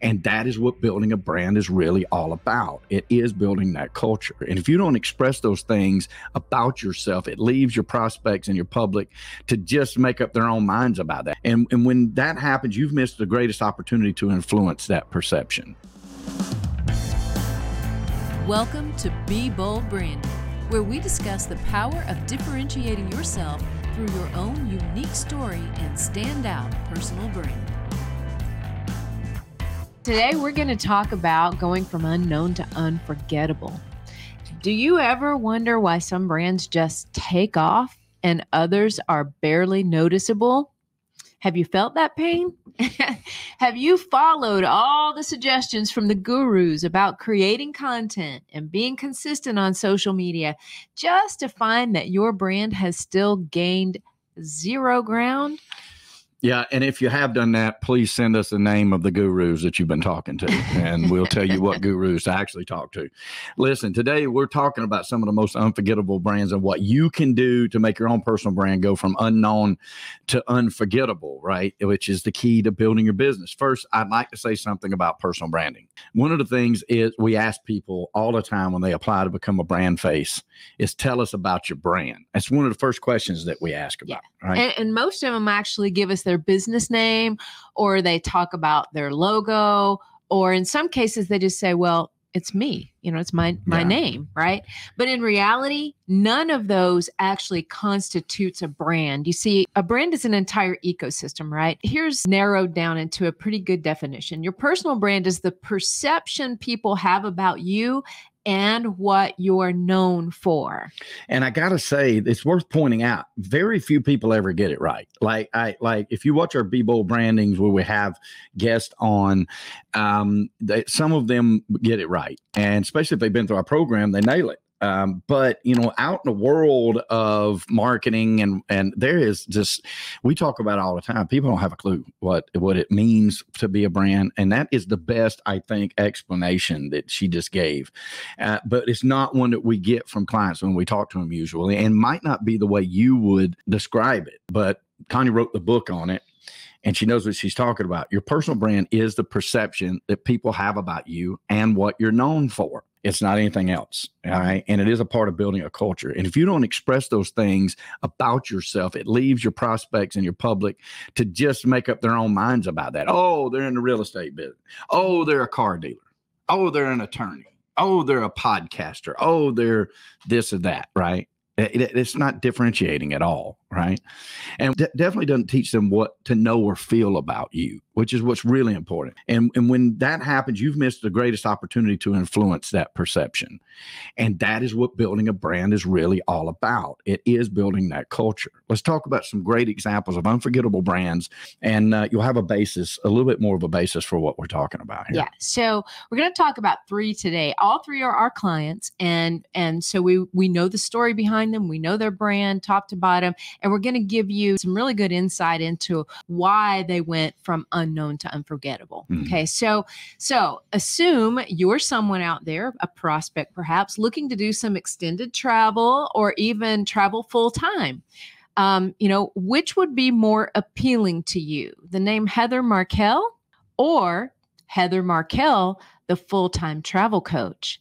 And that is what building a brand is really all about. It is building that culture. And if you don't express those things about yourself, it leaves your prospects and your public to just make up their own minds about that. And, and when that happens, you've missed the greatest opportunity to influence that perception. Welcome to Be Bold Branding, where we discuss the power of differentiating yourself through your own unique story and standout personal brand. Today, we're going to talk about going from unknown to unforgettable. Do you ever wonder why some brands just take off and others are barely noticeable? Have you felt that pain? Have you followed all the suggestions from the gurus about creating content and being consistent on social media just to find that your brand has still gained zero ground? Yeah, and if you have done that, please send us the name of the gurus that you've been talking to, and we'll tell you what gurus to actually talk to. Listen, today we're talking about some of the most unforgettable brands and what you can do to make your own personal brand go from unknown to unforgettable, right? Which is the key to building your business. First, I'd like to say something about personal branding. One of the things is we ask people all the time when they apply to become a brand face is tell us about your brand. That's one of the first questions that we ask about, yeah. right? And, and most of them actually give us their business name or they talk about their logo or in some cases they just say well it's me you know it's my my yeah. name right? But in reality none of those actually constitutes a brand. You see a brand is an entire ecosystem right? Here's narrowed down into a pretty good definition. Your personal brand is the perception people have about you and what you're known for. And I got to say, it's worth pointing out, very few people ever get it right. Like I like if you watch our Be Bold brandings where we have guests on, um, they, some of them get it right, and especially if they've been through our program, they nail it. Um, but you know, out in the world of marketing and and there is just we talk about all the time. People don't have a clue what what it means to be a brand, and that is the best I think explanation that she just gave. Uh, but it's not one that we get from clients when we talk to them usually, and might not be the way you would describe it. But Tanya wrote the book on it and she knows what she's talking about. Your personal brand is the perception that people have about you and what you're known for. It's not anything else. All right. And it is a part of building a culture. And if you don't express those things about yourself, it leaves your prospects and your public to just make up their own minds about that. Oh, they're in the real estate business. Oh, they're a car dealer. Oh, they're an attorney. Oh, they're a podcaster. Oh, they're this or that. Right. It, it, it's not differentiating at all, right? And d- definitely doesn't teach them what to know or feel about you, which is what's really important. And and when that happens, you've missed the greatest opportunity to influence that perception. And that is what building a brand is really all about. It is building that culture. Let's talk about some great examples of unforgettable brands, and uh, you'll have a basis, a little bit more of a basis for what we're talking about here. Yeah. So we're going to talk about three today. All three are our clients, and and so we we know the story behind behind them. We know their brand top to bottom. And we're going to give you some really good insight into why they went from unknown to unforgettable. Mm. Okay. So, so assume you're someone out there, a prospect perhaps, looking to do some extended travel or even travel full time. Um, you know, which would be more appealing to you? The name Heather Markel or Heather Markel, the full time travel coach?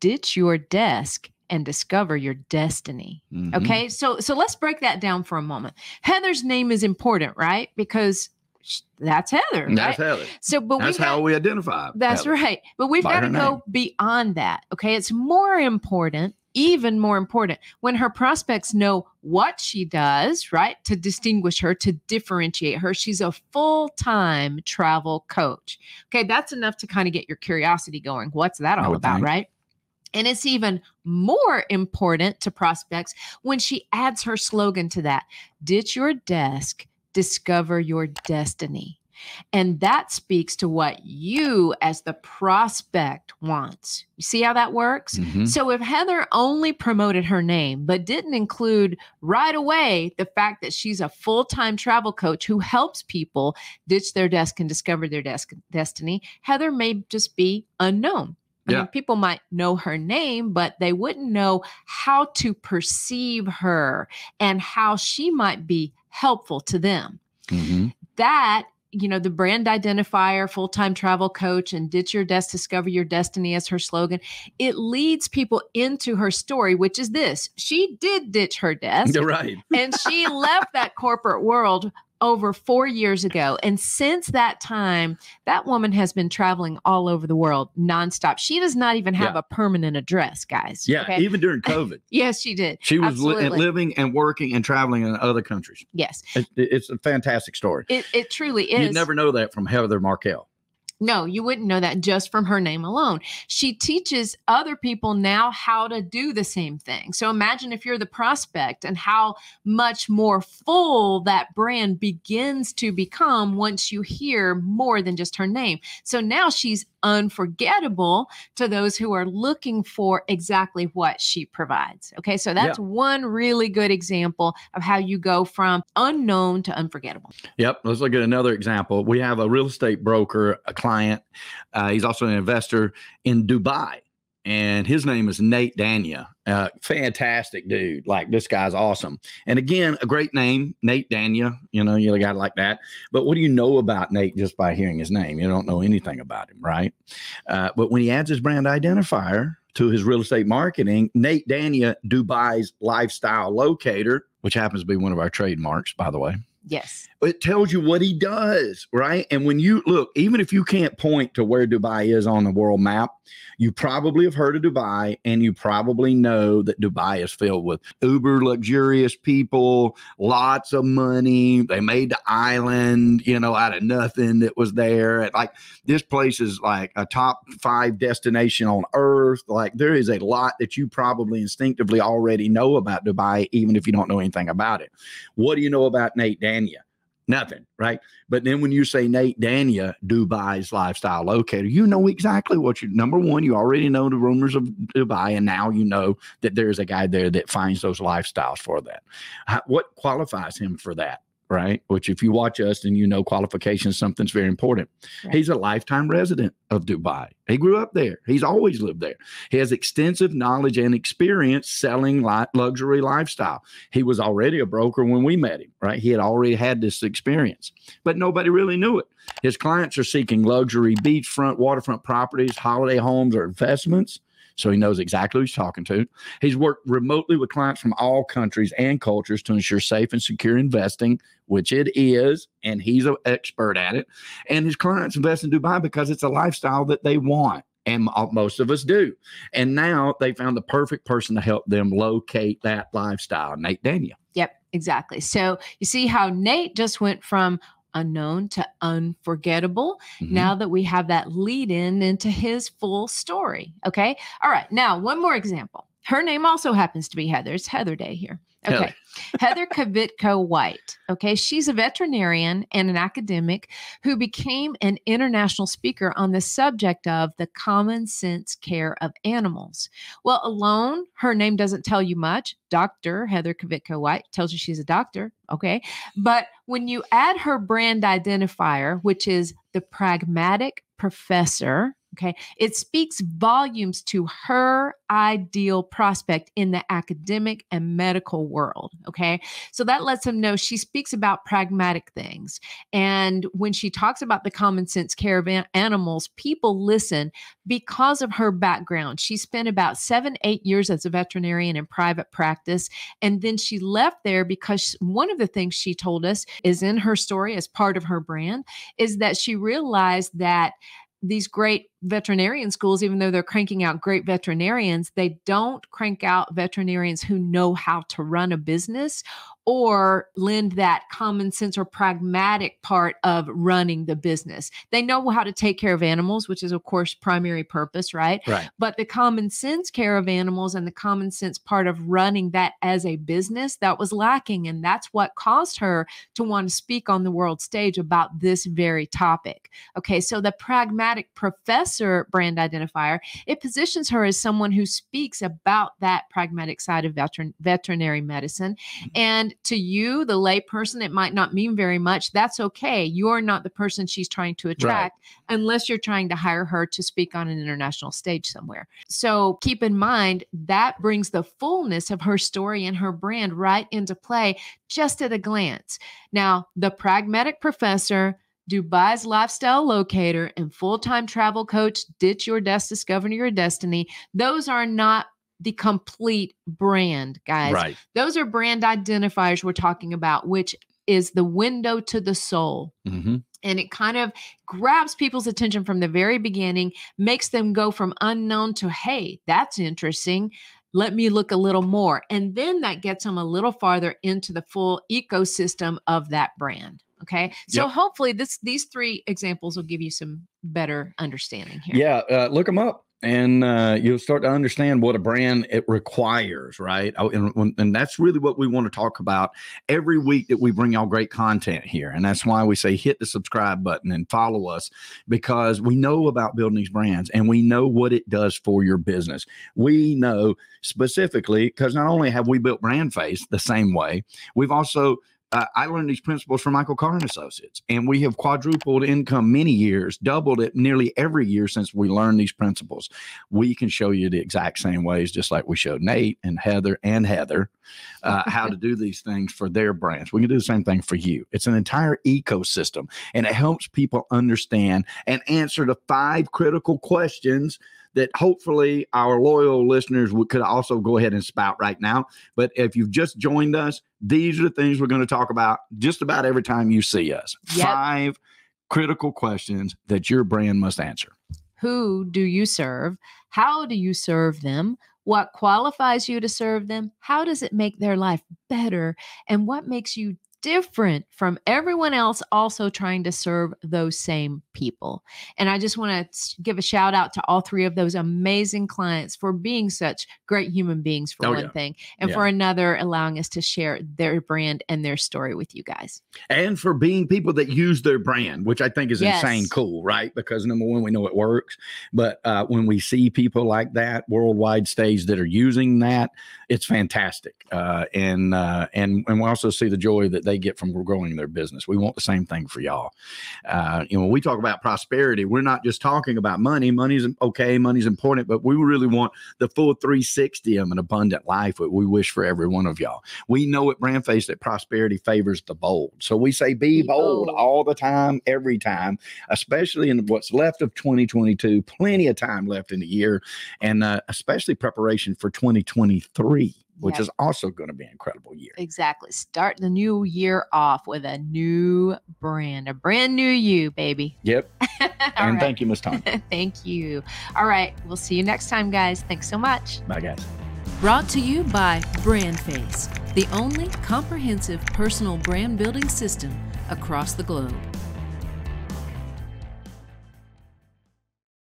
Ditch your desk and discover your destiny. Mm-hmm. Okay? So so let's break that down for a moment. Heather's name is important, right? Because that's Heather. That's right? Heather. So, but that's how we identify. That's Heather. right. But we've got to go beyond that. Okay, it's more important, even more important, when her prospects know what she does, right, to distinguish her, to differentiate her. She's a full time travel coach. Okay, that's enough to kind of get your curiosity going. What's that all about, think. right? And it's even more important to prospects when she adds her slogan to that ditch your desk, discover your destiny. And that speaks to what you, as the prospect, wants. You see how that works? Mm-hmm. So, if Heather only promoted her name, but didn't include right away the fact that she's a full time travel coach who helps people ditch their desk and discover their desk destiny, Heather may just be unknown. I yeah. mean, people might know her name, but they wouldn't know how to perceive her and how she might be helpful to them. Mm-hmm. That you know, the brand identifier, full time travel coach, and ditch your desk, discover your destiny as her slogan. It leads people into her story, which is this she did ditch her desk. You're right. and she left that corporate world over four years ago. And since that time, that woman has been traveling all over the world nonstop. She does not even have Yeah. a permanent address, guys. Yeah, okay? even during COVID, yes, she did. she was li- living and working and traveling in other countries. Yes, It, it's a fantastic story. it, it truly is. You'd never know that from Heather Markel. No, you wouldn't know that just from her name alone. She teaches other people now how to do the same thing. So imagine if you're the prospect and how much more full that brand begins to become once you hear more than just her name. So now she's unforgettable to those who are looking for exactly what she provides. Okay, so that's one really good example of how you go from unknown to unforgettable. Yep. Let's look at another example. We have a real estate broker, a client. Uh, he's also an investor in Dubai. And his name is Nate Dania. Uh, fantastic dude. Like this guy's awesome. And again, a great name, Nate Dania. You know, you got like that. But what do you know about Nate just by hearing his name? You don't know anything about him, right? Uh, but when he adds his brand identifier to his real estate marketing, Nate Dania, Dubai's lifestyle locator, which happens to be one of our trademarks, by the way Yes. it tells you what he does, right? And when you look, even if you can't point to where Dubai is on the world map, you probably have heard of Dubai and you probably know that Dubai is filled with uber luxurious people, lots of money. They made the island, you know, out of nothing that was there. Like this place is like a top five destination on earth. Like there is a lot that you probably instinctively already know about Dubai, even if you don't know anything about it. What do you know about Nate Dania? Nothing, right? But then when you say Nate Dania, Dubai's lifestyle locator, you know exactly what you number one, you already know the rumors of Dubai, and now you know that there's a guy there that finds those lifestyles for that. What qualifies him for that? Right. Which, if you watch us and you know qualifications, something's very important. Right. He's a lifetime resident of Dubai. He grew up there. He's always lived there. He has extensive knowledge and experience selling li- luxury lifestyle. He was already a broker when we met him, right? He had already had this experience, but nobody really knew it. His clients are seeking luxury beachfront, waterfront properties, holiday homes, or investments. So he knows exactly who he's talking to. He's worked remotely with clients from all countries and cultures to ensure safe and secure investing, which it is, and he's an expert at it. And his clients invest in Dubai because it's a lifestyle that they want. And most of us do. And now they found the perfect person to help them locate that lifestyle, Nate Daniel. Yep, exactly. So you see how Nate just went from unknown to unforgettable. Mhm. Now that we have that lead in into his full story. Okay. All right. Now, one more example. Her name also happens to be Heather. It's Heather Day here. Okay. Heather Kavitko White. Okay. She's a veterinarian and an academic who became an international speaker on the subject of the common sense care of animals. Well, alone, her name doesn't tell you much. Dr. Heather Kavitko White tells you she's a doctor. Okay. But when you add her brand identifier, which is the pragmatic professor, okay, it speaks volumes to her ideal prospect in the academic and medical world. Okay. So that lets them know she speaks about pragmatic things. And when she talks about the common sense care of an- animals, people listen because of her background. She spent about seven, eight years as a veterinarian in private practice. And then she left there because one of the things she told us is in her story as part of her brand is that she realized that these great veterinarian schools, even though they're cranking out great veterinarians, they don't crank out veterinarians who know how to run a business or lend that common sense or pragmatic part of running the business. They know how to take care of animals, which is, of course, primary purpose, right? Right. But the common sense care of animals and the common sense part of running that as a business that was lacking. And that's what caused her to want to speak on the world stage about this very topic. Okay, so the pragmatic professor brand identifier, it positions her as someone who speaks about that pragmatic side of veterin- veterinary medicine. Mm-hmm. And to you, the layperson, it might not mean very much. That's okay. You're not the person she's trying to attract unless you're trying to hire her to speak on an international stage somewhere. So keep in mind that brings the fullness of her story and her brand right into play just at a glance. Now, the pragmatic professor, Dubai's lifestyle locator and full time travel coach, Ditch Your Desk, Discover Your Destiny. Those are not the complete brand, guys. Right. Those are brand identifiers we're talking about, which is the window to the soul. hmm And it kind of grabs people's attention from the very beginning, makes them go from unknown to, hey, that's interesting. Let me look a little more. And then that gets them a little farther into the full ecosystem of that brand. Okay. So Yep. hopefully this these three examples will give you some better understanding here. Yeah, uh, look them up, and uh, you'll start to understand what a brand it requires, right? Oh, and, and that's really what we want to talk about every week that we bring y'all great content here, and that's why we say hit the subscribe button and follow us because we know about building these brands and we know what it does for your business. We know specifically because not only have we built Brand Face the same way, we've also uh, I learned these principles from Michael Carr and Associates, and we have quadrupled income many years, doubled it nearly every year since we learned these principles. We can show you the exact same ways, just like we showed Nate and Heather and Heather uh, how to do these things for their brands. We can do the same thing for you. It's an entire ecosystem, and it helps people understand and answer the five critical questions that hopefully our loyal listeners would, could also go ahead and spout right now. But if you've just joined us, these are the things we're going to talk about just about every time you see us. Yep. Five critical questions that your brand must answer. Who do you serve? How do you serve them? What qualifies you to serve them? How does it make their life better? And what makes you different from everyone else also trying to serve those same people? And I just want to give a shout out to all three of those amazing clients for being such great human beings, for Oh, one yeah. thing, and Yeah. for another, allowing us to share their brand and their story with you guys. and for being people that use their brand, which I think is insane cool, right? Because number one, we know it works, but uh, when we see people like that worldwide stage that are using that, it's fantastic. Uh, and uh, and and we also see the joy that they get from growing their business. We want the same thing for y'all. Uh, you know, when we talk about prosperity, we're not just talking about money. Money's okay, money's important, but we really want the full 360 of an abundant life that we wish for every one of y'all. We know at Brandface that prosperity favors the bold. So we say be, Be bold, bold. all the time, every time, especially in what's left of 2022. Plenty of time left in the year, and uh, especially preparation for 2023, which Yeah. is also going to be an incredible year. Exactly. Start the new year off with a new brand, a brand new you, baby. Yep. And right. thank you, Miss Tom. Thank you. All right. We'll see you next time, guys. Thanks so much. Bye, guys. Brought to you by BrandFace, the only comprehensive personal brand building system across the globe.